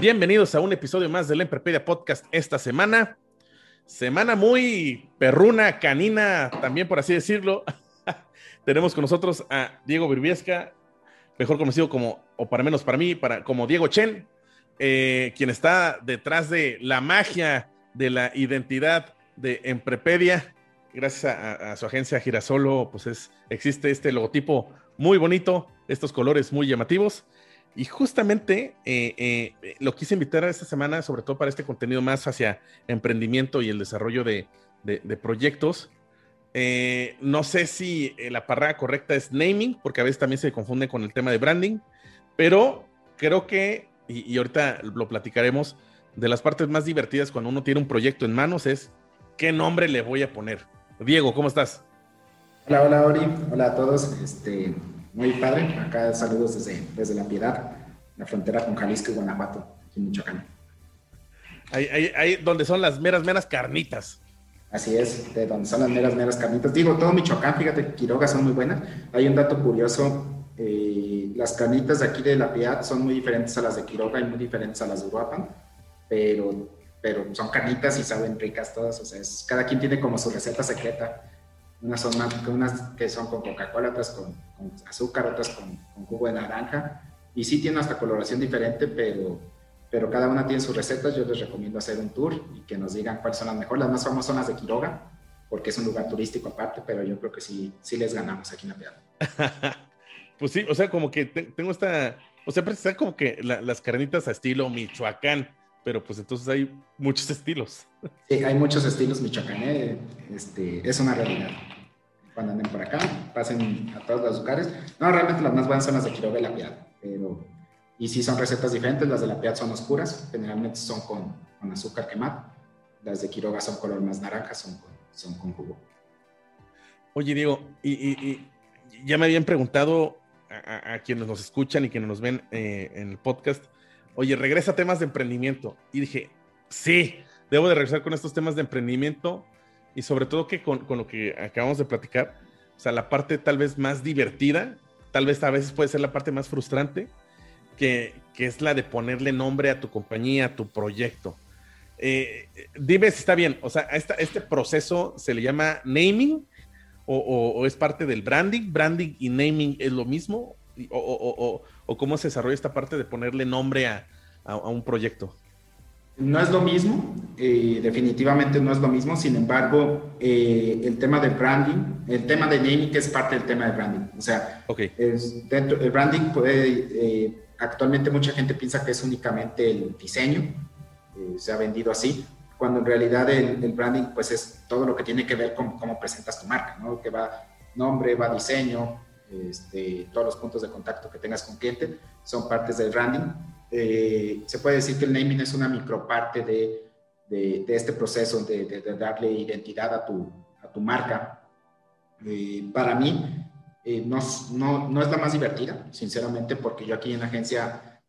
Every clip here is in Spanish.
Bienvenidos a un episodio más del Emprepedia Podcast esta semana. Semana muy perruna, canina, también por así decirlo. Tenemos con nosotros a Diego Virviesca, mejor conocido como, o para menos para mí, para, como Diego Chen, eh, quien está detrás de la magia de la identidad de Emprepedia. Gracias a, a su agencia Girasolo, pues es, existe este logotipo muy bonito, estos colores muy llamativos. Y justamente eh, eh, lo quise invitar a esta semana, sobre todo para este contenido más hacia emprendimiento y el desarrollo de, de, de proyectos. Eh, no sé si la palabra correcta es naming, porque a veces también se confunde con el tema de branding, pero creo que, y, y ahorita lo platicaremos, de las partes más divertidas cuando uno tiene un proyecto en manos es qué nombre le voy a poner. Diego, ¿cómo estás? Hola, hola, Ori. Hola a todos. Este, muy padre. Acá saludos desde, desde La Piedad, la frontera con Jalisco y Guanajuato, aquí en Michoacán. Ahí, ahí, ahí donde son las meras, meras carnitas. Así es, de donde son las meras, meras carnitas. Digo, todo Michoacán, fíjate, Quiroga son muy buenas. Hay un dato curioso, eh, las carnitas de aquí de La Piedad son muy diferentes a las de Quiroga y muy diferentes a las de Uruapan, pero, pero son carnitas y saben ricas todas, o sea, es, cada quien tiene como su receta secreta. Unas son más, unas que son con Coca-Cola, otras con, con, azúcar, otras con, con, jugo de naranja. Y sí tienen hasta coloración diferente, pero, pero cada una tiene sus recetas. Yo les recomiendo hacer un tour y que nos digan cuáles son las mejores. Las más famosas son las de Quiroga, porque es un lugar turístico aparte, pero yo creo que sí, sí les ganamos aquí en la piedra. pues sí, o sea, como que te, tengo esta, o sea, está como que la, las carnitas a estilo Michoacán pero pues entonces hay muchos estilos. Sí, hay muchos estilos Michoacán, ¿eh? este, es una realidad. Cuando anden por acá, pasen a todos los lugares. No, realmente las más buenas son las de Quiroga y La Piedad, pero... Y sí son recetas diferentes, las de La Piedad son oscuras, generalmente son con, con azúcar quemado. Las de Quiroga son color más naranja, son con, son con jugo. Oye, Diego, y, y, y ya me habían preguntado a, a, quienes nos escuchan y quienes nos ven eh, en el podcast, oye, regresa temas de emprendimiento. Y dije, sí, debo de regresar con estos temas de emprendimiento y sobre todo que con, con, lo que acabamos de platicar, o sea, la parte tal vez más divertida, tal vez a veces puede ser la parte más frustrante, que, que es la de ponerle nombre a tu compañía, a tu proyecto. Eh, dime si está bien, o sea, este proceso se le llama naming o, es parte del branding, branding y naming es lo mismo, o, o, cómo se desarrolla esta parte de ponerle nombre a, a un proyecto? No es lo mismo, eh, definitivamente no es lo mismo, sin embargo, eh, el tema de branding, el tema de naming es parte del tema de branding. O sea, okay. es dentro, el branding puede, eh, actualmente mucha gente piensa que es únicamente el diseño, eh, se ha vendido así, cuando en realidad el, el, branding pues es todo lo que tiene que ver con cómo presentas tu marca, ¿no? Que va nombre, va diseño, este, todos los puntos de contacto que tengas con cliente son partes del branding. Eh, se puede decir que el naming es una microparte de, de, de este proceso de, darle identidad a tu, a tu marca. Eh, para mí, eh, no, no, no, es la más divertida, sinceramente, porque yo aquí en la agencia,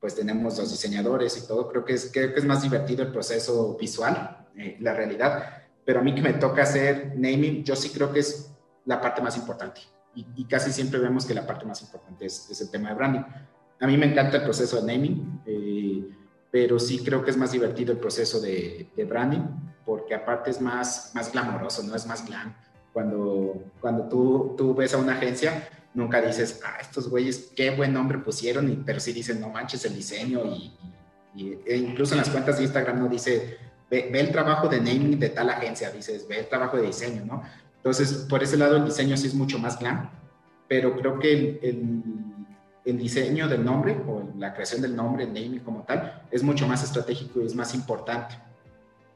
pues tenemos los diseñadores y todo, creo que es, creo que es más divertido el proceso visual, la realidad, pero a mí que me toca hacer naming, yo sí creo que es la parte más importante. Y, y, casi siempre vemos que la parte más importante es, es, el tema de branding. A mí me encanta el proceso de naming, eh, pero sí creo que es más divertido el proceso de, de, branding, porque aparte es más, más glamoroso, no es más glam. Cuando, cuando tú, tú ves a una agencia, nunca dices, ah, estos güeyes, qué buen nombre pusieron, y, pero sí dicen, no manches el diseño, y, y e incluso en las cuentas de Instagram no dice, ve, ve, el trabajo de naming de tal agencia, dices, ve el trabajo de diseño, ¿no? Entonces, por ese lado, el diseño sí es mucho más glam, pero creo que el, el, el, diseño del nombre o la creación del nombre, el naming como tal, es mucho más estratégico y es más importante.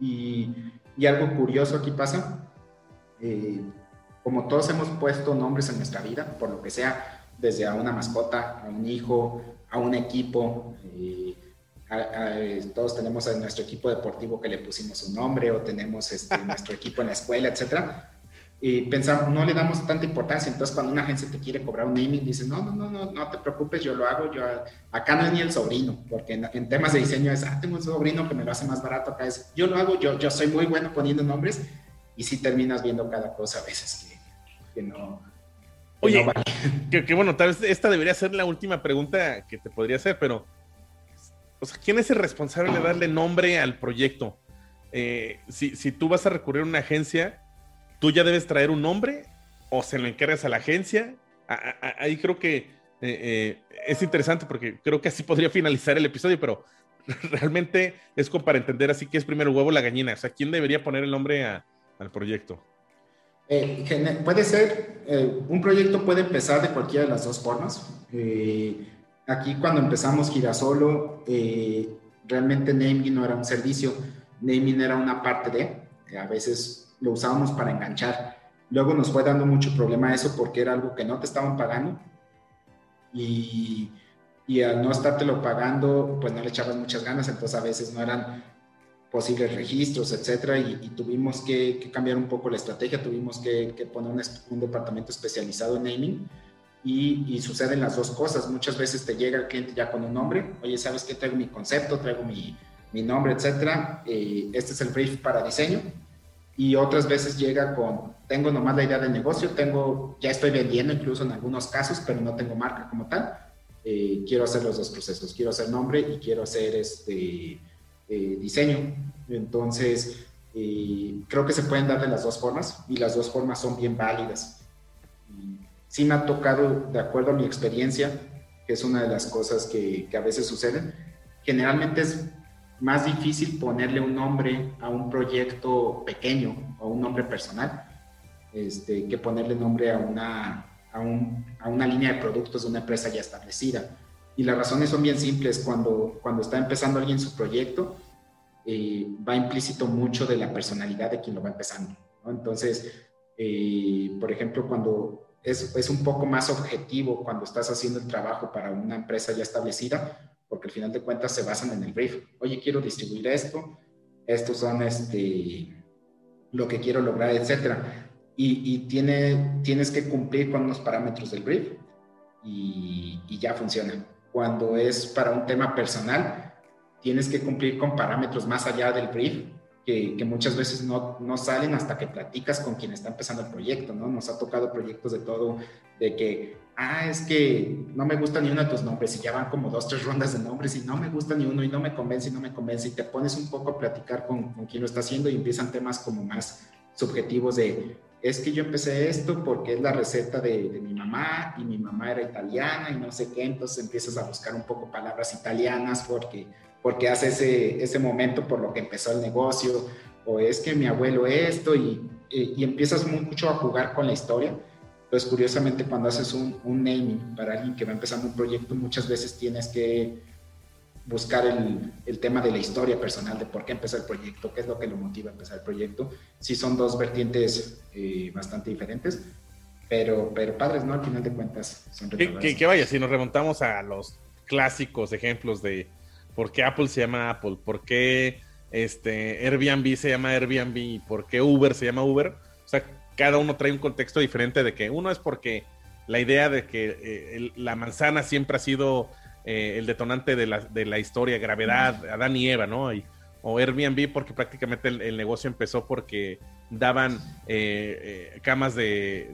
Y, algo curioso aquí pasa, eh, como todos hemos puesto nombres en nuestra vida, por lo que sea, desde a una mascota, a un hijo, a un equipo, eh, todos tenemos a nuestro equipo deportivo que le pusimos un nombre o tenemos este, nuestro equipo en la escuela, etcétera. Y pensamos, no le damos tanta importancia. Entonces, cuando una agencia te quiere cobrar un naming, dices, no, no, no, no, no te preocupes, yo lo hago. Yo, acá no es ni el sobrino, porque en, temas de diseño es, ah, tengo un sobrino que me lo hace más barato. Acá es, yo lo hago, yo, yo soy muy bueno poniendo nombres y sí terminas viendo cada cosa a veces que, que no. Oye, que, bueno, tal vez esta debería ser la última pregunta que te podría hacer, pero o sea, ¿quién es el responsable de darle nombre al proyecto? Eh, si, si, tú vas a recurrir a una agencia, ¿tú ya debes traer un nombre o se lo encargas a la agencia? ahí creo que eh, eh, es interesante porque creo que así podría finalizar el episodio, pero realmente es como para entender así que es primero huevo la gallina. O sea, ¿quién debería poner el nombre al proyecto? puede ser, un proyecto puede empezar de cualquiera de las dos formas. Aquí cuando empezamos Girasolo, eh, realmente naming no era un servicio, naming era una parte de, a veces lo usábamos para enganchar. Luego nos fue dando mucho problema eso porque era algo que no te estaban pagando y, y al no estártelo pagando, pues no le echabas muchas ganas, entonces a veces no eran posibles registros, etcétera, y, tuvimos que, cambiar un poco la estrategia, tuvimos que, poner un, un, departamento especializado en naming y, suceden las dos cosas. Muchas veces te llega el cliente ya con un nombre, oye, ¿sabes qué? Traigo mi concepto, traigo mi, mi nombre, etcétera. Eh, este es el brief para diseño. Y otras veces llega con, tengo nomás la idea del negocio, tengo, ya estoy vendiendo incluso en algunos casos, pero no tengo marca como tal. Eh, quiero hacer los dos procesos, quiero hacer nombre y quiero hacer este eh, diseño. Entonces, creo que se pueden dar de las dos formas y las dos formas son bien válidas sí me ha tocado, de acuerdo a mi experiencia, que es una de las cosas que, a veces suceden, generalmente es más difícil ponerle un nombre a un proyecto pequeño o un nombre personal este, que ponerle nombre a una, a, una línea de productos de una empresa ya establecida. Y las razones son bien simples. Cuando, cuando está empezando alguien su proyecto, eh, va implícito mucho de la personalidad de quien lo va empezando. Entonces, eh, por ejemplo, cuando es, es, un poco más objetivo cuando estás haciendo el trabajo para una empresa ya establecida, porque al final de cuentas se basan en el brief. Oye, quiero distribuir esto, estos son este, lo que quiero lograr, etcétera. Y, tiene, tienes que cumplir con unos parámetros del brief y, ya funciona. Cuando es para un tema personal, tienes que cumplir con parámetros más allá del brief que, muchas veces no, no, salen hasta que platicas con quien está empezando el proyecto, ¿no? Nos ha tocado proyectos de todo, de que, ah, es que no me gusta ni uno de tus nombres y ya van como dos, tres rondas de nombres y no me gusta ni uno y no me convence y no me convence y te pones un poco a platicar con, con quien lo está haciendo y empiezan temas como más subjetivos de, es que yo empecé esto porque es la receta de, mi mamá y mi mamá era italiana y no sé qué, entonces empiezas a buscar un poco palabras italianas porque porque hace ese, ese momento por lo que empezó el negocio, o es que mi abuelo esto, y, y, empiezas mucho a jugar con la historia. Pues curiosamente cuando haces un, un, naming para alguien que va empezando un proyecto, muchas veces tienes que buscar el, el, tema de la historia personal, de por qué empezó el proyecto, qué es lo que lo motiva a empezar el proyecto. Sí son dos vertientes eh, bastante diferentes, pero, pero padres, ¿no? Al final de cuentas son que, que vaya, si nos remontamos a los clásicos ejemplos de por qué Apple se llama Apple, por qué este, Airbnb se llama Airbnb, por qué Uber se llama Uber. O sea, cada uno trae un contexto diferente de que uno es porque la idea de que eh, la manzana siempre ha sido eh, el detonante de la, de la, historia, gravedad, Adán y Eva, ¿no? o Airbnb porque prácticamente el, negocio empezó porque daban eh, camas de...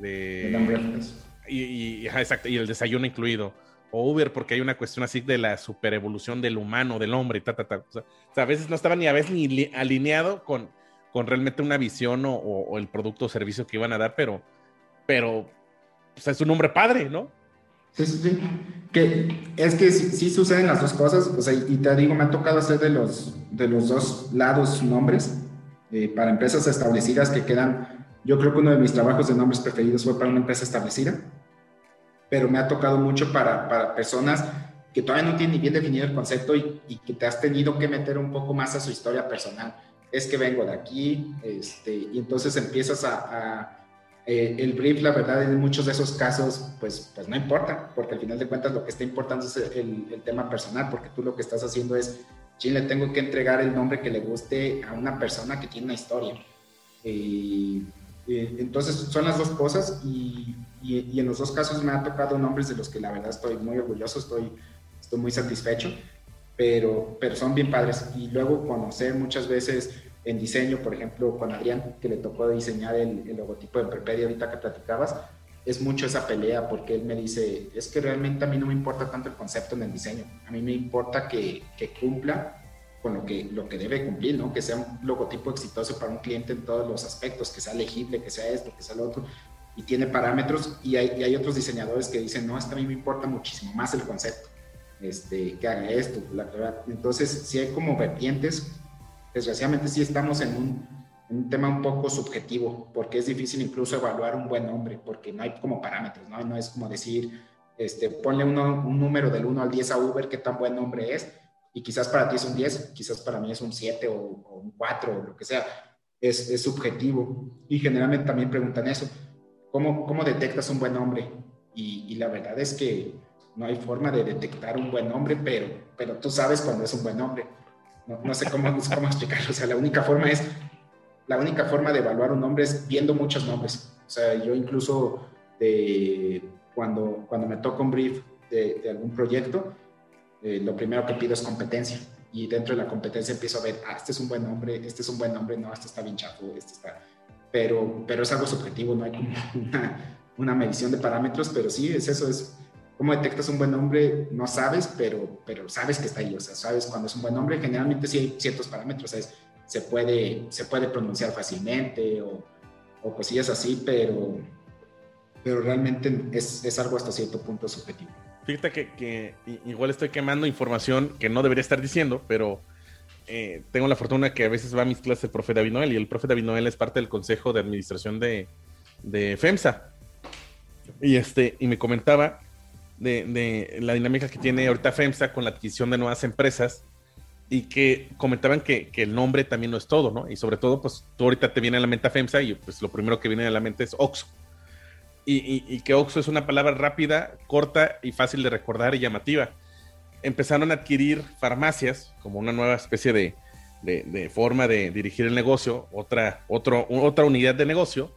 y, exacto, y el desayuno incluido o Uber, porque hay una cuestión así de la superevolución del humano, del hombre y ta, ta, ta. O sea, a veces no estaba ni a veces ni alineado con, con realmente una visión o, el producto o servicio que iban a dar, pero, pero es un hombre padre, ¿no? Sí, sí, sí. Que es que sí, suceden las dos cosas, o sea, y te digo, me ha tocado hacer de los, de los dos lados nombres eh, para empresas establecidas que quedan, yo creo que uno de mis trabajos de nombres preferidos fue para una empresa establecida pero me ha tocado mucho para, para personas que todavía no tienen bien definido el concepto y, que te has tenido que meter un poco más a su historia personal. Es que vengo de aquí, este, y entonces empiezas a, eh, el brief, la verdad, en muchos de esos casos, pues, pues no importa, porque al final de cuentas lo que está importando es el, el tema personal, porque tú lo que estás haciendo es, le tengo que entregar el nombre que le guste a una persona que tiene una historia. Y, entonces son las dos cosas y, y, en los dos casos me ha tocado nombres de los que la verdad estoy muy orgulloso, estoy, estoy muy satisfecho pero, pero son bien padres. Y luego conocer muchas veces en diseño, por ejemplo, con Adrián, que le tocó diseñar el, logotipo de Perpedia ahorita que platicabas, es mucho esa pelea porque él me dice, es que realmente a mí no me importa tanto el concepto en el diseño, a mí me importa que, cumpla con lo que, lo que debe cumplir, ¿no? Que sea un logotipo exitoso para un cliente en todos los aspectos, que sea legible, que sea esto, que sea lo otro, y tiene parámetros, y hay, otros diseñadores que dicen, no, es a mí me importa muchísimo más el concepto este, que haga esto. La verdad. Entonces, si hay como vertientes, desgraciadamente sí estamos en un, un, tema un poco subjetivo, porque es difícil incluso evaluar un buen nombre, porque no hay como parámetros, ¿no? No es como decir, este, ponle un número del 1 al 10 a Uber, qué tan buen nombre es, y quizás para ti es un 10, quizás para mí es un 7 o, un 4 o lo que sea. Es, es, subjetivo. Y generalmente también preguntan eso, ¿cómo, cómo detectas un buen nombre? Y, y la verdad es que no hay forma de detectar un buen nombre, pero, pero tú sabes cuando es un buen nombre. No, sé cómo, cómo explicarlo. O sea, la única forma es, la única forma de evaluar un nombre es viendo muchos nombres. O sea, yo incluso cuando, cuando me toca un brief de, algún proyecto, eh, lo primero que pido es competencia. Y dentro de la competencia empiezo a ver, ah, este es un buen nombre, este es un buen nombre, no, este está bien chafo, este está... Pero, pero es algo subjetivo, no hay como una, una medición de parámetros, pero sí, es eso, es ¿Cómo detectas un buen nombre? No sabes, pero, pero sabes que está ahí. O sea, sabes cuando es un buen nombre. Generalmente sí hay ciertos parámetros. Es, se, puede, se puede pronunciar fácilmente o, o cosillas así, pero, pero realmente es, es, algo hasta cierto punto subjetivo. Fíjate que, que, igual estoy quemando información que no debería estar diciendo, pero eh, tengo la fortuna que a veces va a mis clases el profe David Noel y el profe David Noel es parte del consejo de administración de, de FEMSA. Y, este, y me comentaba de, la dinámica que tiene ahorita FEMSA con la adquisición de nuevas empresas y que comentaban que, el nombre también no es todo, ¿no? Y sobre todo, pues tú ahorita te viene a la mente FEMSA y pues lo primero que viene a la mente es OXO. Y, que OXO es una palabra rápida, corta y fácil de recordar y llamativa. Empezaron a adquirir farmacias como una nueva especie de, forma de dirigir el negocio, otra, otro, otra unidad de negocio,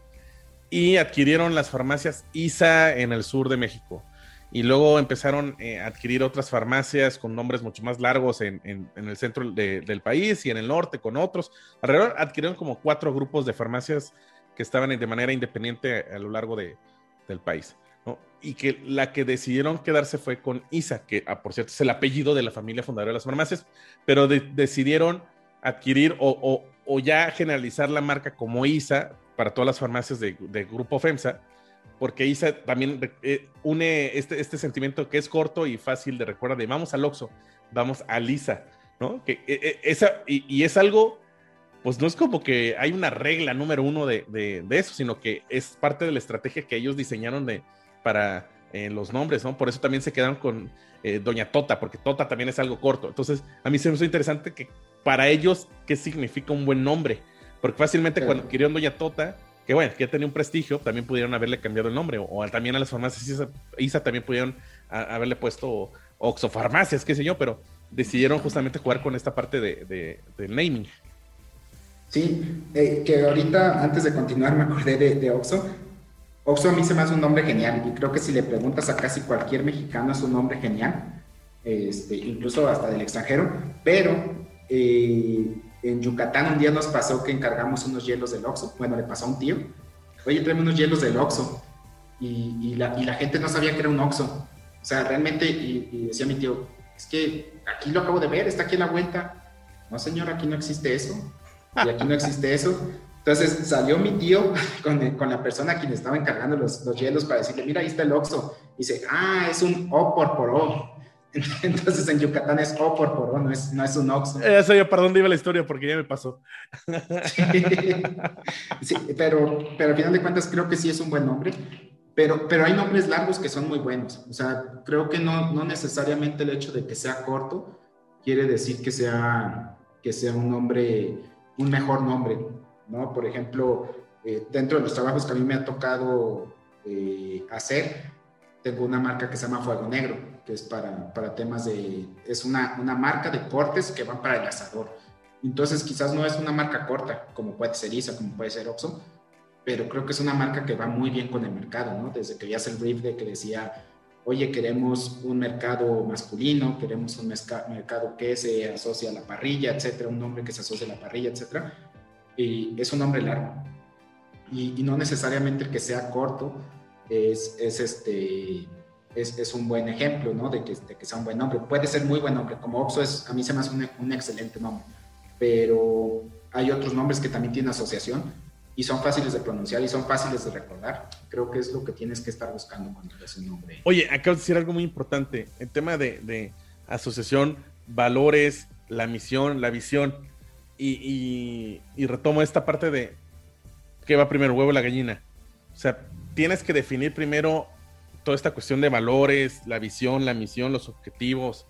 y adquirieron las farmacias ISA en el sur de México y luego empezaron eh, a adquirir otras farmacias con nombres mucho más largos en, el centro del país y en el norte con otros. Alrededor adquirieron como cuatro grupos de farmacias que estaban de manera independiente a, lo largo del país. Y que la que decidieron quedarse fue con ISA, que ah, por cierto es el apellido de la familia fundadora de las farmacias, pero decidieron adquirir o, ya generalizar la marca como ISA para todas las farmacias de, de Grupo FEMSA porque Isa también eh, une este, este sentimiento que es corto y fácil de recordar de vamos al Oxxo, vamos a Lisa, ¿no? Que, eh, eh, esa, y, es algo, pues no es como que hay una regla número uno de, de, eso, sino que es parte de la estrategia que ellos diseñaron de, para los nombres, ¿no? Por eso también se quedaron con Doña Tota, porque Tota también es algo corto. Entonces, a mí se me hizo interesante que para ellos, ¿qué significa un buen nombre? Porque fácilmente cuando adquirieron Doña Tota, que bueno, que ya tenía un prestigio, también pudieron haberle cambiado el nombre, o, también a las farmacias ISA, también pudieron haberle puesto Oxofarmacias, qué sé yo, pero decidieron justamente jugar con esta parte de, del naming. Sí, eh, que ahorita, antes de continuar, me acordé de, de Oxo. Oxo a mí se me hace un nombre genial, y creo que si le preguntas a casi cualquier mexicano es un nombre genial, este, incluso hasta del extranjero, pero eh, en Yucatán un día nos pasó que encargamos unos hielos del Oxxo. Bueno, le pasó a un tío. Oye, traemos unos hielos del Oxxo. Y, la, gente no sabía que era un Oxxo. O sea, realmente, y, decía mi tío, es que aquí lo acabo de ver, está aquí a la vuelta. No, señor, aquí no existe eso. Y aquí no existe eso. Entonces salió mi tío con, la persona a quien estaba encargando los, los, hielos para decirle, mira, ahí está el Oxxo. Dice, ah, es un O por por O. Entonces en Yucatán es O por por O, no es, no es un Oxxo. Ya sé yo para dónde iba la historia porque ya me pasó. Sí, pero, pero al final de cuentas creo que sí es un buen nombre. Pero, pero hay nombres largos que son muy buenos. O sea, creo que no, no necesariamente el hecho de que sea corto quiere decir que sea, que sea un nombre un mejor nombre, ¿no? Por ejemplo, eh, dentro de los trabajos que a mí me ha tocado eh, hacer, tengo una marca que se llama Fuego Negro, que es para, para temas de, es una, una marca de cortes que van para el asador. Entonces quizás no es una marca corta, como puede ser ISA, como puede ser Oxxo, pero creo que es una marca que va muy bien con el mercado, ¿no? Desde que hace el brief de que decía, oye, queremos un mercado masculino, queremos un mercado que se asocia a la parrilla, etcétera, un nombre que se asocia a la parrilla, etcétera, y es un nombre largo. Y, no necesariamente el que sea corto es, es este, es, es, un buen ejemplo, ¿no? De que, de que, sea un buen nombre. Puede ser muy buen nombre, como Oxo es, a mí se me hace un, un excelente nombre, pero hay otros nombres que también tienen asociación y son fáciles de pronunciar y son fáciles de recordar. Creo que es lo que tienes que estar buscando cuando ves un nombre. Oye, acabas de decir algo muy importante, el tema de, de asociación, valores, la misión, la visión, y, y, retomo esta parte de qué va primero, huevo o la gallina. O sea, tienes que definir primero toda esta cuestión de valores, la visión, la misión, los objetivos,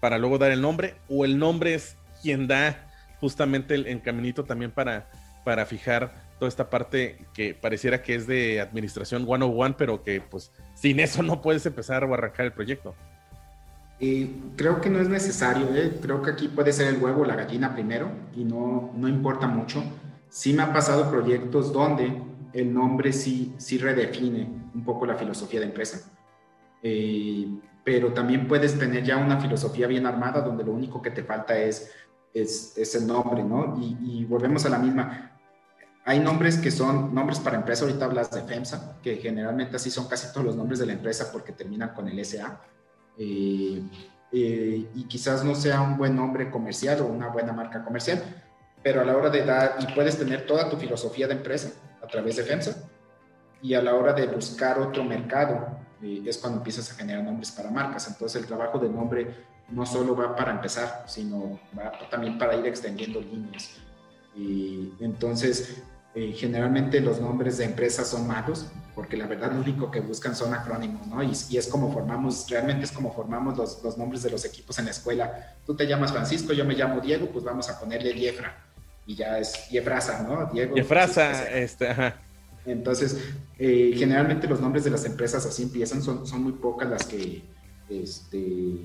para luego dar el nombre, o el nombre es quien da justamente el, el caminito también para, para fijar toda esta parte que pareciera que es de administración one one, pero que pues sin eso no puedes empezar o arrancar el proyecto. Creo que no es necesario, ¿eh? creo que aquí puede ser el huevo o la gallina primero y no, no importa mucho. Sí me ha pasado proyectos donde el nombre sí, sí redefine un poco la filosofía de empresa. Eh, pero también puedes tener ya una filosofía bien armada donde lo único que te falta es, es, es el nombre, ¿no? Y, volvemos a la misma hay nombres que son nombres para empresa, ahorita hablas de FEMSA, que generalmente así son casi todos los nombres de la empresa porque terminan con el SA. Eh, eh, y quizás no sea un buen nombre comercial o una buena marca comercial, pero a la hora de dar, y puedes tener toda tu filosofía de empresa a través de FEMSA, y a la hora de buscar otro mercado, eh, es cuando empiezas a generar nombres para marcas. Entonces el trabajo del nombre no solo va para empezar, sino va también para ir extendiendo líneas. Y entonces, eh, generalmente los nombres de empresas son malos, porque la verdad lo único que buscan son acrónimos, ¿no? Y, es como formamos, realmente es como formamos los, los, nombres de los equipos en la escuela. Tú te llamas Francisco, yo me llamo Diego, pues vamos a ponerle Diefra. Y ya es Diefrasa, ¿no? Diego. Diefrasa, este, ajá. Entonces, eh, generalmente los nombres de las empresas así empiezan, son, son muy pocas las que, este,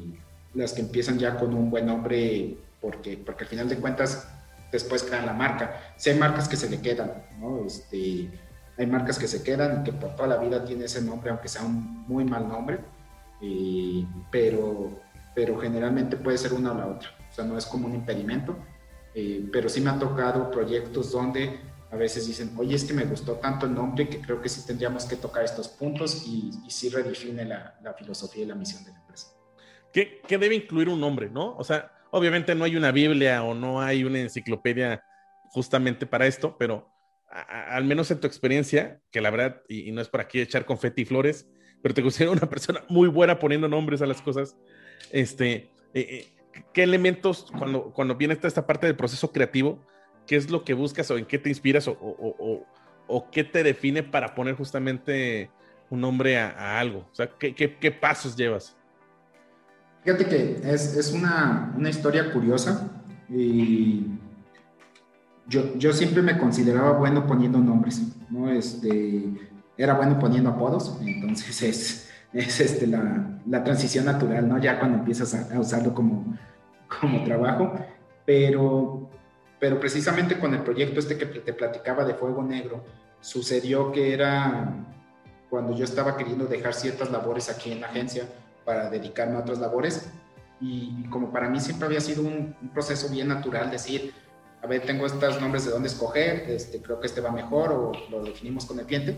las que empiezan ya con un buen nombre, porque, porque al final de cuentas después crean la marca. Si hay marcas que se le quedan, ¿no? Este, hay marcas que se quedan y que por toda la vida tiene ese nombre, aunque sea un muy mal nombre, pero, pero generalmente puede ser una o la otra. O sea, no es como un impedimento, eh, pero sí me ha tocado proyectos donde a veces dicen, oye, es que me gustó tanto el nombre que creo que sí tendríamos que tocar estos puntos y, y sí redefine la, la, filosofía y la misión de la empresa. ¿Qué, ¿Qué debe incluir un nombre, no? O sea, Obviamente no hay una Biblia o no hay una enciclopedia justamente para esto, pero al menos en tu experiencia, que la verdad, y, no es por aquí echar confeti y flores, pero te considero una persona muy buena poniendo nombres a las cosas. Este, eh, eh, ¿Qué elementos, cuando, cuando viene esta, parte del proceso creativo, qué es lo que buscas o en qué te inspiras o, o, o, qué te define para poner justamente un nombre a, algo? O sea, ¿qué, qué, qué pasos llevas? Fíjate que es, es una, una, historia curiosa y yo, yo, siempre me consideraba bueno poniendo nombres, ¿no? Este, era bueno poniendo apodos, entonces es, es este, la, la, transición natural, ¿no? Ya cuando empiezas a, a, usarlo como, como trabajo, pero, pero precisamente con el proyecto este que te platicaba de Fuego Negro, sucedió que era cuando yo estaba queriendo dejar ciertas labores aquí en la agencia, para dedicarme a otras labores. Y, como para mí siempre había sido un, proceso bien natural decir, a ver, tengo estos nombres de dónde escoger, este, creo que este va mejor o lo definimos con el cliente,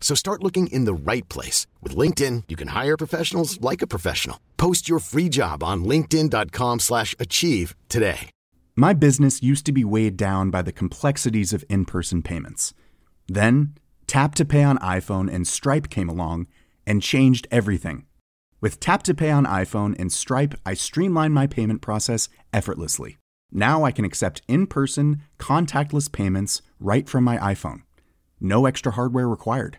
So start looking in the right place. With LinkedIn, you can hire professionals like a professional. Post your free job on linkedin.com slash achieve today. My business used to be weighed down by the complexities of in-person payments. Then, Tap to Pay on iPhone and Stripe came along and changed everything. With Tap to Pay on iPhone and Stripe, I streamlined my payment process effortlessly. Now I can accept in person, contactless payments right from my iPhone. No extra hardware required.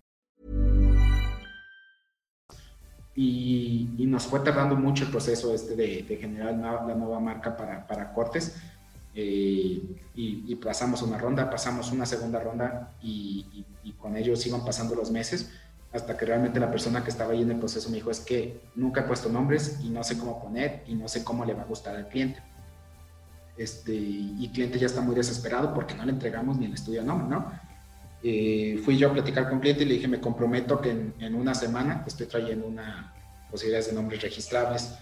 Y, y, nos fue tardando mucho el proceso este de, de generar la, la, nueva marca para, para Cortes. Eh, y, y, pasamos una ronda, pasamos una segunda ronda y, y, con ellos iban pasando los meses hasta que realmente la persona que estaba ahí en el proceso me dijo es que nunca he puesto nombres y no sé cómo poner y no sé cómo le va a gustar al cliente. Este, y cliente ya está muy desesperado porque no le entregamos ni el estudio nombre, ¿no? Eh, fui yo a platicar con el cliente y le dije, me comprometo que en, en una semana estoy trayendo una posibilidades de nombres registrables.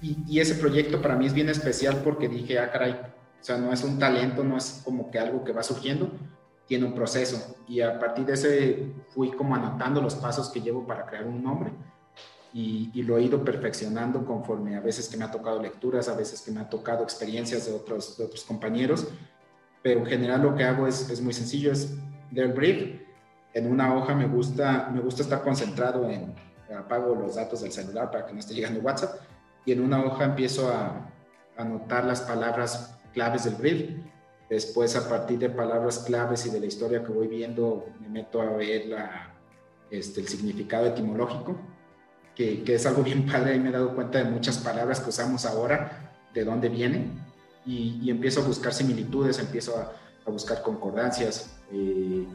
Y, y, ese proyecto para mí es bien especial porque dije, ah, caray, o sea, no es un talento, no es como que algo que va surgiendo, tiene un proceso. Y a partir de ese fui como anotando los pasos que llevo para crear un nombre. Y, y, lo he ido perfeccionando conforme a veces que me ha tocado lecturas, a veces que me ha tocado experiencias de otros, de otros compañeros, pero en general lo que hago es, es muy sencillo, es del brief, en una hoja me gusta, me gusta estar concentrado en, apago los datos del celular para que no esté llegando WhatsApp, y en una hoja empiezo a anotar las palabras claves del brief, después a partir de palabras claves y de la historia que voy viendo, me meto a ver la, este, el significado etimológico, que, que, es algo bien padre, ahí me he dado cuenta de muchas palabras que usamos ahora, de dónde vienen, y, y empiezo a buscar similitudes, empiezo a, a buscar concordancias. Eh,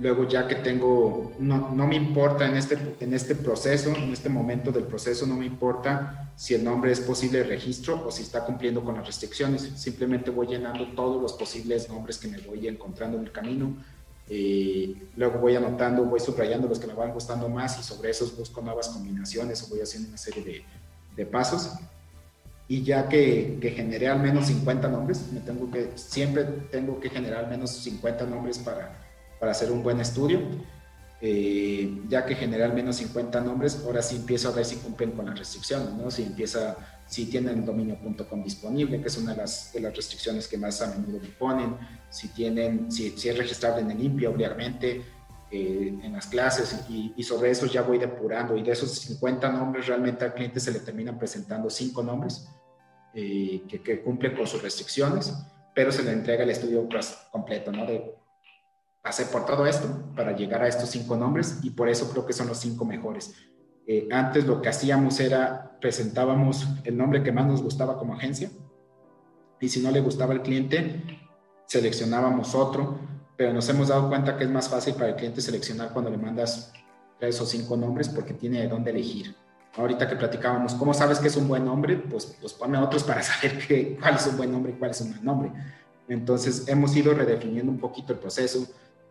luego ya que tengo, no, no, me importa en este, en este proceso, en este momento del proceso, no me importa si el nombre es posible registro o si está cumpliendo con las restricciones. Simplemente voy llenando todos los posibles nombres que me voy encontrando en el camino. Eh, luego voy anotando, voy subrayando los que me van gustando más y sobre esos busco nuevas combinaciones o voy haciendo una serie de, de pasos. Y ya que, que, generé al menos 50 nombres, me tengo que, siempre tengo que generar al menos 50 nombres para, para hacer un buen estudio. Eh, ya que generé al menos 50 nombres, ahora sí empiezo a ver si cumplen con las restricciones, ¿no? Si empieza, si tienen dominio.com disponible, que es una de las, de las restricciones que más a menudo me ponen, si tienen, si, si es registrable en el INPI, obviamente, eh, en las clases, y, sobre eso ya voy depurando, y de esos 50 nombres realmente al cliente se le terminan presentando 5 nombres eh, que, que, cumplen con sus restricciones, pero se le entrega el estudio completo, ¿no? De pasé por todo esto para llegar a estos cinco nombres y por eso creo que son los cinco mejores. Eh, antes lo que hacíamos era presentábamos el nombre que más nos gustaba como agencia y si no le gustaba al cliente, seleccionábamos otro, pero nos hemos dado cuenta que es más fácil para el cliente seleccionar cuando le mandas tres o cinco nombres porque tiene de dónde elegir. Ahorita que platicábamos, ¿cómo sabes que es un buen nombre? Pues, pues ponme otros para saber que, cuál es un buen nombre y cuál es un mal nombre. Entonces hemos ido redefiniendo un poquito el proceso,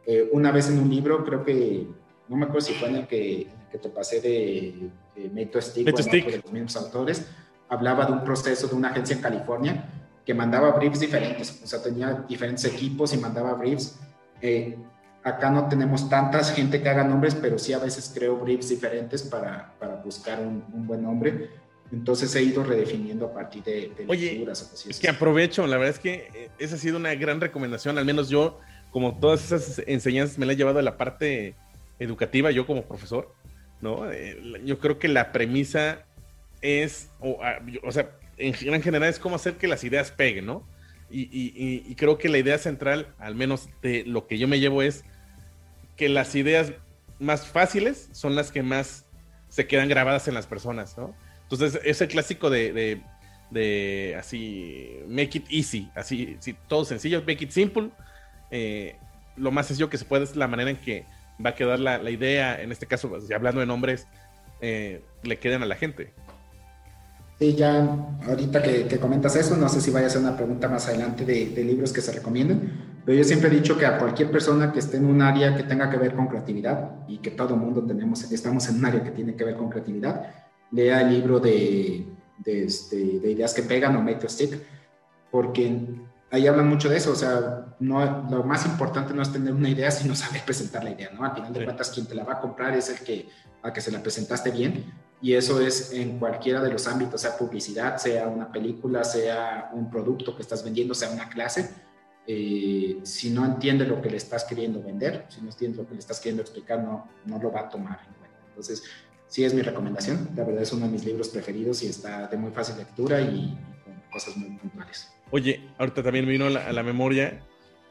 eh, una vez en un libro, creo que, no me acuerdo si fue en el que, que te pasé de, de Meto Stick, Meto Stick. de los mismos autores, hablaba de un proceso de una agencia en California que mandaba briefs diferentes, o sea, tenía diferentes equipos y mandaba briefs. Eh, acá no tenemos tantas gente que haga nombres, pero sí a veces creo briefs diferentes para, para buscar un, un, buen nombre. Entonces he ido redefiniendo a partir de, de Oye, lecturas. Es que aprovecho, la verdad es que esa ha sido una gran recomendación, al menos yo como todas esas enseñanzas me las he llevado a la parte educativa, yo como profesor, ¿no? Eh, yo creo que la premisa es, o, o sea, en, en, general es cómo hacer que las ideas peguen, ¿no? Y, y, y, creo que la idea central, al menos de lo que yo me llevo, es que las ideas más fáciles son las que más se quedan grabadas en las personas, ¿no? Entonces, es el clásico de, así, make it easy, así, sí, todo sencillo, make it simple, eh, lo más sencillo que se puede es la manera en que va a quedar la, idea, en este caso, pues, hablando de nombres, eh, le queden a la gente. Sí, ya ahorita que, que, comentas eso, no sé si vaya a ser una pregunta más adelante de, de libros que se recomienden, Pero yo siempre he dicho que a cualquier persona que esté en un área que tenga que ver con creatividad y que todo mundo tenemos, estamos en un área que tiene que ver con creatividad, lea el libro de, de, este, de ideas que pegan o Make the Stick, porque ahí hablan mucho de eso, o sea, no, lo más importante no es tener una idea, sino saber presentar la idea, ¿no? Al final de cuentas, quien te la va a comprar es el que, a que se la presentaste bien, y eso es en cualquiera de los ámbitos, sea publicidad, sea una película, sea un producto que estás vendiendo, sea una clase, eh, si no entiende lo que le estás queriendo vender, si no entiende lo que le estás queriendo explicar, no, no lo va a tomar en cuenta. Entonces, sí es mi recomendación, la verdad es uno de mis libros preferidos y está de muy fácil lectura y, con cosas muy puntuales. Oye, ahorita también vino a la, memoria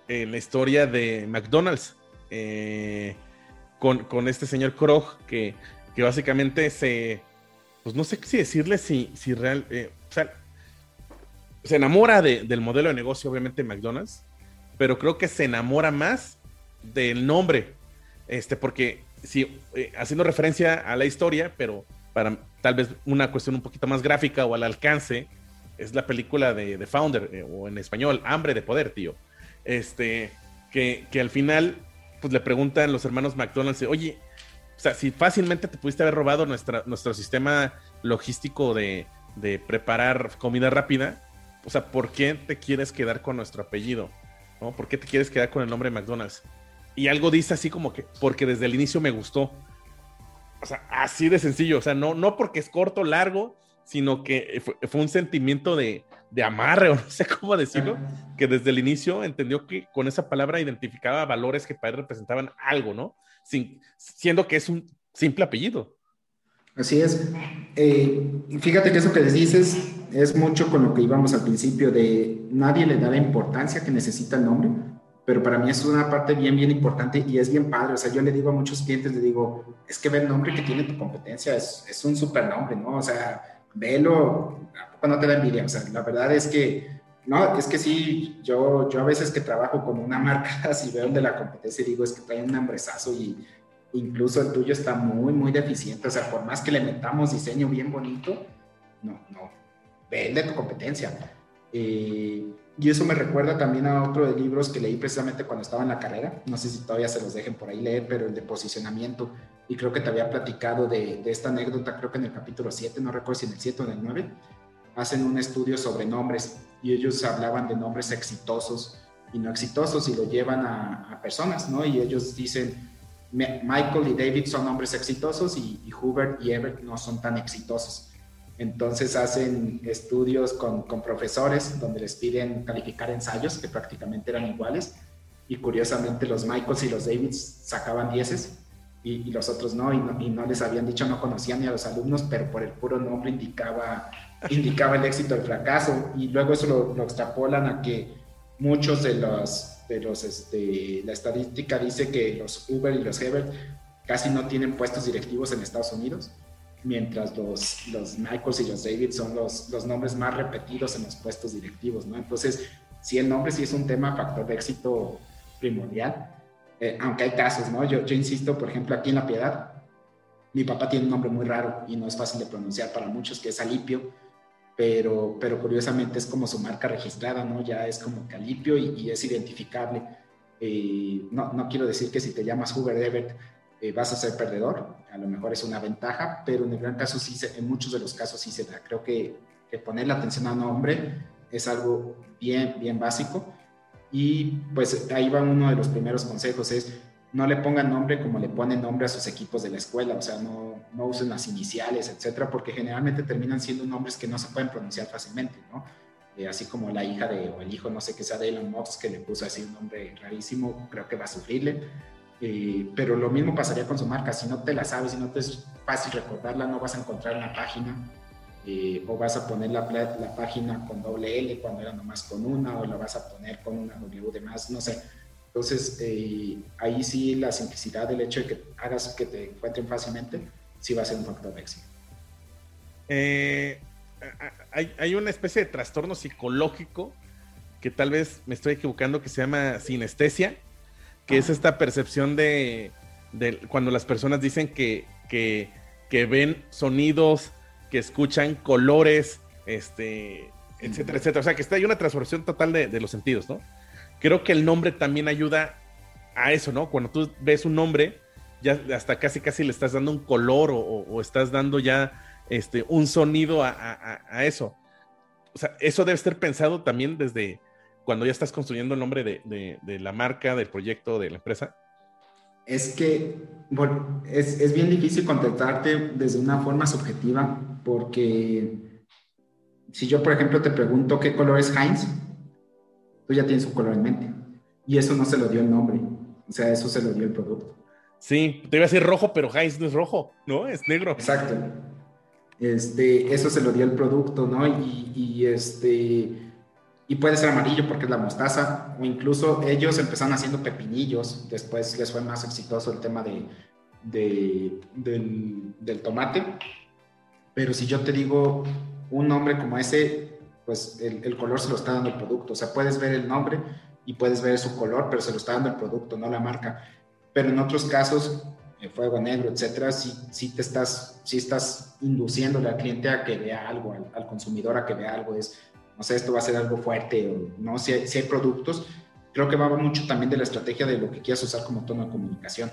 eh, la historia de McDonald's eh, con, con, este señor Krog que, que, básicamente se, pues no sé si decirle si, si real, eh, se enamora de, del modelo de negocio, obviamente McDonald's, pero creo que se enamora más del nombre, este, porque sí, haciendo referencia a la historia, pero para tal vez una cuestión un poquito más gráfica o al alcance, es la película de, de Founder, eh, o en español, Hambre de Poder, tío. Este, que, que, al final, pues le preguntan los hermanos McDonald's, oye, o sea, si fácilmente te pudiste haber robado nuestro sistema logístico de, de preparar comida rápida, o sea, ¿por qué te quieres quedar con nuestro apellido? ¿No? ¿Por qué te quieres quedar con el nombre McDonald's? Y algo dice así como que, porque desde el inicio me gustó. O sea, así de sencillo. O sea, no, no porque es corto, largo, sino que fue, un sentimiento de, amarre, o no sé cómo decirlo, que desde el inicio entendió que con esa palabra identificaba valores que para él representaban algo, ¿no? Sin, siendo que es un simple apellido. Así es. Eh, fíjate que eso que les dices es mucho con lo que íbamos al principio de nadie le da la importancia que necesita el nombre, pero para mí es una parte bien, bien importante y es bien padre. O sea, yo le digo a muchos clientes, le digo, es que ve el nombre que tiene tu competencia, es, es un super nombre, ¿no? O sea, velo, ¿a poco no te da envidia? O sea, la verdad es que, no, es que sí, yo, yo a veces que trabajo con una marca, si veo de la competencia digo, es que trae un hambrezazo y incluso el tuyo está muy, muy deficiente. O sea, por más que le metamos diseño bien bonito, no, no, ve el de tu competencia. Eh, y eso me recuerda también a otro de libros que leí precisamente cuando estaba en la carrera. No sé si todavía se los dejen por ahí leer, pero el de posicionamiento y creo que te había platicado de, esta anécdota, creo que en el capítulo 7, no recuerdo si en el 7 o en el 9, hacen un estudio sobre nombres y ellos hablaban de nombres exitosos y no exitosos y lo llevan a, personas, ¿no? Y ellos dicen, Michael y David son nombres exitosos y, Hubert y Everett no son tan exitosos. Entonces hacen estudios con, con, profesores donde les piden calificar ensayos que prácticamente eran iguales y curiosamente los Michaels y los Davids sacaban dieces y, los otros no y, no, les habían dicho, no conocían ni a los alumnos, pero por el puro nombre indicaba, indicaba el éxito o el fracaso. Y luego eso lo, extrapolan a que muchos de los, de los este, la estadística dice que los Uber y los Hebert casi no tienen puestos directivos en Estados Unidos, mientras los, los Michaels y los David son los, los nombres más repetidos en los puestos directivos, ¿no? Entonces, si el nombre sí es un tema, factor de éxito primordial, eh, aunque hay casos, ¿no? Yo, yo insisto, por ejemplo, aquí en La Piedad, mi papá tiene un nombre muy raro y no es fácil de pronunciar para muchos, que es Alipio, pero, pero curiosamente es como su marca registrada, ¿no? Ya es como Calipio y, y es identificable. Eh, no, no, quiero decir que si te llamas Hubert Everett eh, vas a ser perdedor, a lo mejor es una ventaja, pero en el gran caso sí, se, en muchos de los casos sí se da. Creo que, que poner la atención a un nombre es algo bien, bien básico y pues ahí va uno de los primeros consejos, es no le pongan nombre como le ponen nombre a sus equipos de la escuela, o sea, no, no usen las iniciales, etcétera, porque generalmente terminan siendo nombres que no se pueden pronunciar fácilmente, ¿no? Eh, así como la hija de, o el hijo, no sé qué sea de Elon Musk, que le puso así un nombre rarísimo, creo que va a sufrirle. Eh, pero lo mismo pasaría con su marca, si no te la sabes, si no te es fácil recordarla, no vas a encontrar en la página eh, o vas a poner la, la, página con doble L cuando era nomás con una, o la vas a poner con una W de más, no sé. Entonces, eh, ahí sí la simplicidad del hecho de que hagas que te encuentren fácilmente, sí va a ser un factor de éxito. Eh, hay, hay, una especie de trastorno psicológico que tal vez me estoy equivocando, que se llama sinestesia, que es esta percepción de, de, cuando las personas dicen que, que, que ven sonidos, que escuchan colores, este, etcétera, etcétera. O sea, que está, hay una transformación total de, los sentidos, ¿no? creo que el nombre también ayuda a eso, ¿no? Cuando tú ves un nombre, ya hasta casi casi le estás dando un color o, estás dando ya este, un sonido a, eso. O sea, eso debe ser pensado también desde cuando ya estás construyendo el nombre de, la marca, del proyecto, de la empresa. Es que bueno, es, es bien difícil contestarte desde una forma subjetiva porque si yo, por ejemplo, te pregunto qué color es Heinz, tú ya tienes un color en mente. Y eso no se lo dio el nombre. O sea, eso se lo dio el producto. Sí, te iba a decir rojo, pero Heinz no es rojo, ¿no? Es negro. Exacto. Este, eso se lo dio el producto, ¿no? Y, este, y puede ser amarillo porque es la mostaza, o incluso ellos empezaron haciendo pepinillos, después les fue más exitoso el tema de, del, del tomate. Pero si yo te digo un nombre como ese, pues el, el, color se lo está dando el producto. O sea, puedes ver el nombre y puedes ver su color, pero se lo está dando el producto, no la marca. Pero en otros casos, eh, fuego negro, etcétera, sí, sí, te estás, sí estás induciéndole al cliente a que vea algo, al, consumidor a que vea algo. Es, no sé, esto va a ser algo fuerte o no, si hay, si hay productos. Creo que va mucho también de la estrategia de lo que quieras usar como tono de comunicación,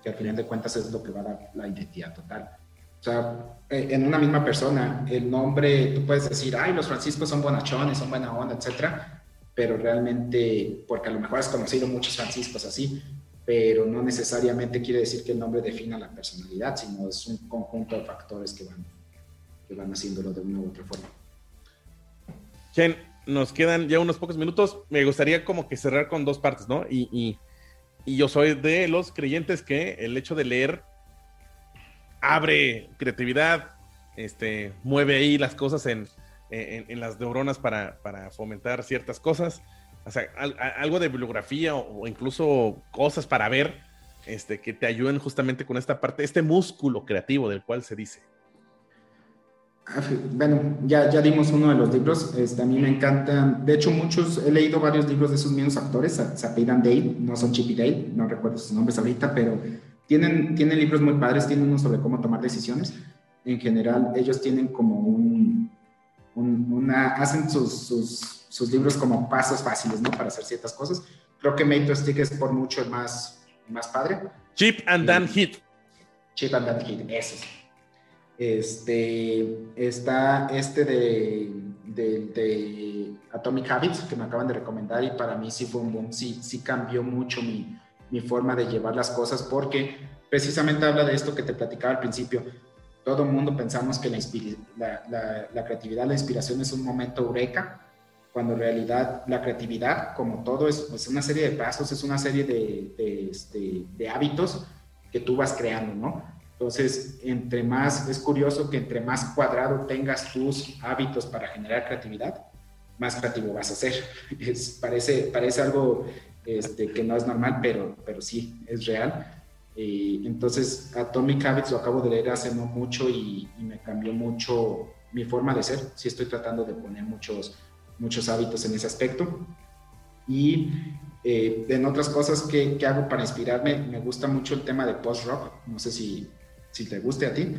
que al final de cuentas es lo que va a dar la identidad total. O sea, eh, en una misma persona, el nombre, tú puedes decir, ay, los franciscos son bonachones, son buena onda, etcétera, pero realmente, porque a lo mejor has conocido muchos franciscos así, pero no necesariamente quiere decir que el nombre defina la personalidad, sino es un conjunto de factores que van, que van haciéndolo de una u otra forma. Jen, nos quedan ya unos pocos minutos. Me gustaría como que cerrar con dos partes, ¿no? Y, y, y yo soy de los creyentes que el hecho de leer abre creatividad, este, mueve ahí las cosas en, las neuronas para, fomentar ciertas cosas. O sea, algo de bibliografía o, incluso cosas para ver este, que te ayuden justamente con esta parte, este músculo creativo del cual se dice. Ah, bueno, ya, ya dimos uno de los libros, este, a mí me encantan, de hecho muchos, he leído varios libros de esos mismos actores, se apellidan Dale, no son Chip y Dale, no recuerdo sus nombres ahorita, pero tienen, tienen libros muy padres, tienen uno sobre cómo tomar decisiones. En general, ellos tienen como un, una, hacen sus, sus, sus, libros como pasos fáciles, ¿no? Para hacer ciertas cosas. Creo que Made to Stick es por mucho más, más padre. Chip and Dan Hit. Chip and Dan Hit, eso Este, está este de, de, de, Atomic Habits que me acaban de recomendar y para mí sí fue un boom, sí, sí cambió mucho mi, mi forma de llevar las cosas, porque precisamente habla de esto que te platicaba al principio. Todo el mundo pensamos que la, la, creatividad, la inspiración es un momento eureka, cuando en realidad la creatividad, como todo, es pues, una serie de pasos, es una serie de, de, este, de hábitos que tú vas creando, ¿no? Entonces, entre más, es curioso que entre más cuadrado tengas tus hábitos para generar creatividad, más creativo vas a ser. Es, parece, parece algo este, que no es normal, pero, pero sí, es real. y entonces, Atomic Habits lo acabo de leer hace no mucho y, me cambió mucho mi forma de ser. Sí estoy tratando de poner muchos, muchos hábitos en ese aspecto. Y eh, en otras cosas que, que, hago para inspirarme, me gusta mucho el tema de post-rock. No sé si, si te guste a ti,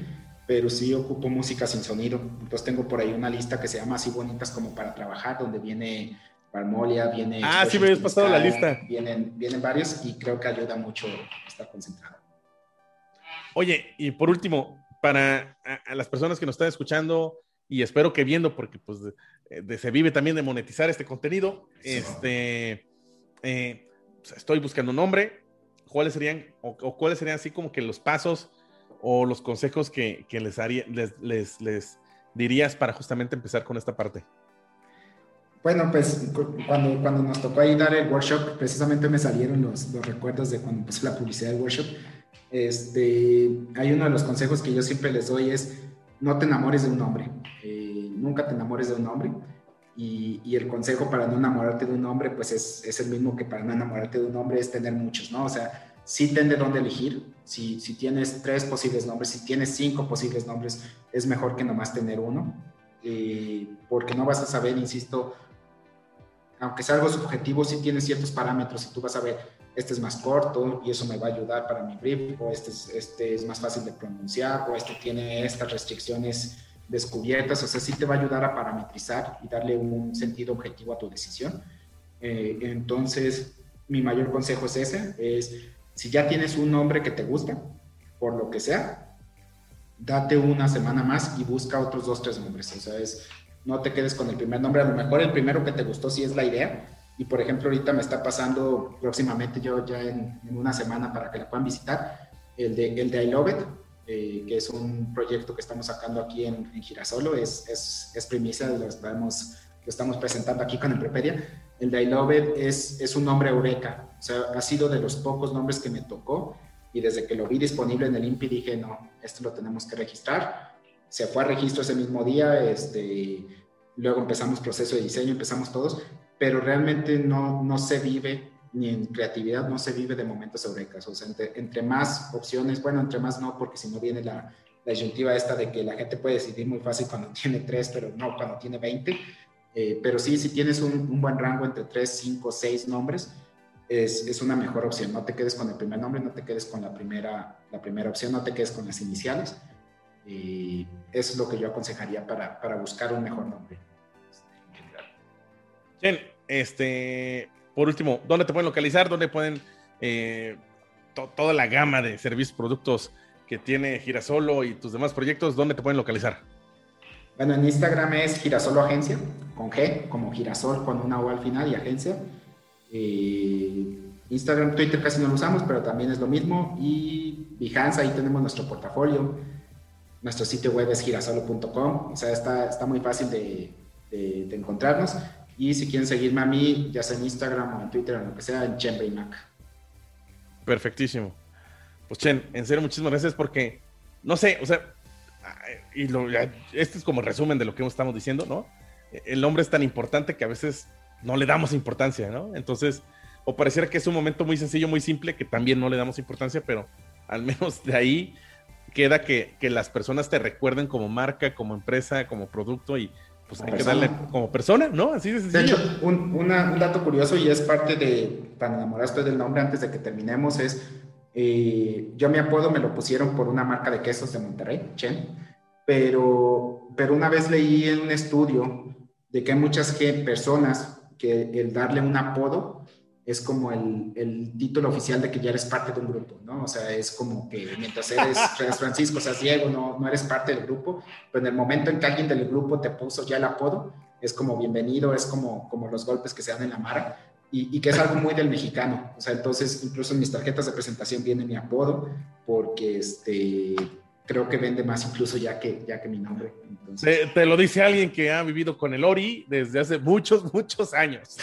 pero sí ocupo música sin sonido. Entonces tengo por ahí una lista que se llama Así Bonitas como para trabajar, donde viene Palmolia, viene... Ah, sí, me habías pasado la lista. Vienen, vienen varios y creo que ayuda mucho estar concentrado. Oye, y por último, para a, las personas que nos están escuchando y espero que viendo, porque pues se vive también de monetizar este contenido, este, eh, pues, estoy buscando un nombre, ¿cuáles serían, o, cuáles serían así como que los pasos o los consejos que, que les, haría, les, les, les dirías para justamente empezar con esta parte? Bueno, pues cuando, cuando nos tocó ahí dar el workshop, precisamente me salieron los, los recuerdos de cuando empezó la publicidad del workshop. Este, hay uno de los consejos que yo siempre les doy es no te enamores de un hombre, eh, nunca te enamores de un hombre. Y, y, el consejo para no enamorarte de un hombre, pues es, es, el mismo que para no enamorarte de un hombre es tener muchos, ¿no? O sea, sí ten de dónde elegir. Si, si tienes tres posibles nombres, si tienes cinco posibles nombres, es mejor que nomás tener uno. Eh, porque no vas a saber, insisto, aunque sea algo subjetivo, sí tiene ciertos parámetros y tú vas a ver, este es más corto y eso me va a ayudar para mi brief, o este es, este es más fácil de pronunciar, o este tiene estas restricciones descubiertas, o sea, sí te va a ayudar a parametrizar y darle un sentido objetivo a tu decisión. Eh, entonces, mi mayor consejo es ese, es si ya tienes un nombre que te gusta, por lo que sea, date una semana más y busca otros dos, tres nombres. O sea, es, no te quedes con el primer nombre, a lo mejor el primero que te gustó sí es la idea. Y por ejemplo, ahorita me está pasando próximamente, yo ya en, una semana para que la puedan visitar, el de, el de I Love It, eh, que es un proyecto que estamos sacando aquí en, en Girasolo, es, es, es primicia, lo estamos, lo estamos presentando aquí con Emprepedia. El de I Love It es, es un nombre eureka, o sea, ha sido de los pocos nombres que me tocó y desde que lo vi disponible en el INPI dije, no, esto lo tenemos que registrar. Se fue a registro ese mismo día, este, luego empezamos proceso de diseño, empezamos todos, pero realmente no, no se vive, ni en creatividad, no se vive de momentos eurekas. O sea, entre, más opciones, bueno, entre más no, porque si no viene la, la disyuntiva esta de que la gente puede decidir muy fácil cuando tiene tres, pero no cuando tiene 20. Eh, pero sí, si tienes un, un, buen rango entre tres, cinco, seis nombres, es, es, una mejor opción. No te quedes con el primer nombre, no te quedes con la primera, la primera opción, no te quedes con las iniciales. Y eso es lo que yo aconsejaría para, para buscar un mejor nombre. Bien, este, por último, ¿dónde te pueden localizar? ¿Dónde pueden eh, toda la gama de servicios, productos que tiene Girasolo y tus demás proyectos? ¿Dónde te pueden localizar? Bueno, en Instagram es Girasolo Agencia, con G, como Girasol con una O al final y agencia. Eh, Instagram, Twitter casi no lo usamos, pero también es lo mismo. Y Behance, ahí tenemos nuestro portafolio. Nuestro sitio web es girasolo.com, o sea, está, está muy fácil de, de, encontrarnos. Y si quieren seguirme a mí, ya sea en Instagram o en Twitter o en lo que sea, en Chen Mac. Perfectísimo. Pues Chen, en serio, muchísimas gracias porque, no sé, o sea, y lo, este es como el resumen de lo que estamos diciendo, ¿no? El nombre es tan importante que a veces no le damos importancia, ¿no? Entonces, o pareciera que es un momento muy sencillo, muy simple, que también no le damos importancia, pero al menos de ahí queda que, que las personas te recuerden como marca, como empresa, como producto y pues hay que darle como persona, ¿no? Así de sencillo. De hecho, un, un, dato curioso y es parte de, para enamoraste del nombre antes de que terminemos, es, eh, yo mi apodo me lo pusieron por una marca de quesos de Monterrey, Chen, pero, pero una vez leí en un estudio de que hay muchas personas que el darle un apodo es como el, el, título oficial de que ya eres parte de un grupo, ¿no? O sea, es como que mientras eres, Francisco, seas Diego, no, no eres parte del grupo, pero en el momento en que alguien del grupo te puso ya el apodo, es como bienvenido, es como, como los golpes que se dan en la mara, y, y, que es algo muy del mexicano. O sea, entonces, incluso en mis tarjetas de presentación viene mi apodo, porque este, creo que vende más incluso ya que, ya que mi nombre. Te, lo dice alguien que ha vivido con el Ori desde hace muchos, muchos años.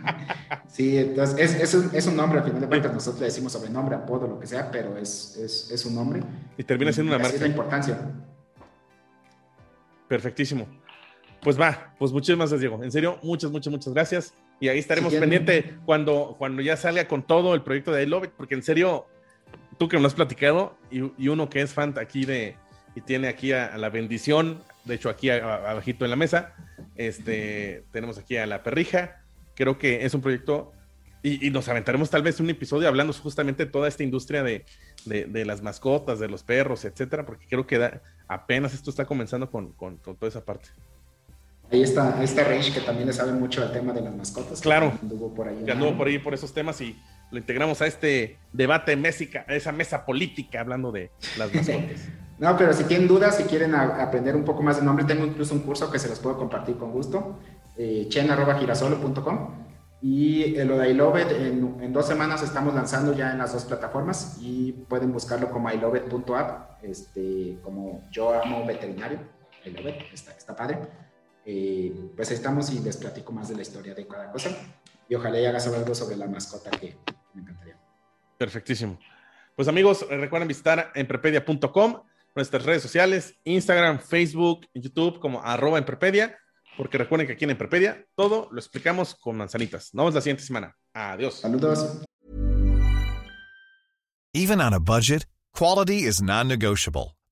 sí, entonces es, un, es, un, nombre, al final de cuentas nosotros le decimos sobrenombre, apodo, lo que sea, pero es, es, es un nombre. Y termina siendo una marca. Es la importancia. Perfectísimo. Pues va, pues muchísimas gracias, Diego. En serio, muchas, muchas, muchas gracias. Y ahí estaremos pendiente cuando, cuando ya salga con todo el proyecto de I Love It, porque en serio, tú que me lo has platicado y, uno que es fan aquí de y tiene aquí a, la bendición, de hecho aquí abajito en la mesa, este, tenemos aquí a la perrija, creo que es un proyecto y, nos aventaremos tal vez un episodio hablando justamente de toda esta industria de, de, las mascotas, de los perros, etcétera, porque creo que apenas esto está comenzando con, con, toda esa parte. Ahí está, ahí está que también le sabe mucho al tema de las mascotas. Claro. Anduvo por ahí. Que anduvo por ahí por esos temas y lo integramos a este debate mésica, a esa mesa política hablando de las mascotas. no, pero si tienen dudas, si quieren aprender un poco más de nombre, tengo incluso un curso que se los puedo compartir con gusto, eh, chen.girasolo.com. Y lo de iLovet, en, en, dos semanas estamos lanzando ya en las dos plataformas y pueden buscarlo como ilovet.app, este, como yo amo veterinario, ilovet, está, está padre. Eh, pues ahí estamos y les platico más de la historia de cada cosa y ojalá y hagas algo sobre la mascota que me encantaría. Perfectísimo. Pues amigos, recuerden visitar emprepedia.com, nuestras redes sociales, Instagram, Facebook, YouTube como arroba emprepedia, porque recuerden que aquí en Emprepedia todo lo explicamos con manzanitas. Nos vemos la siguiente semana. Adiós. Saludos. Even on a budget, quality is non-negotiable.